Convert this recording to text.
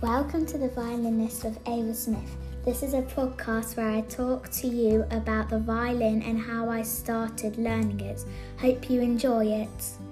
Welcome to the Violinist of Ava Smith. This is a podcast where I talk to you about the violin and how I started learning it. Hope you enjoy it.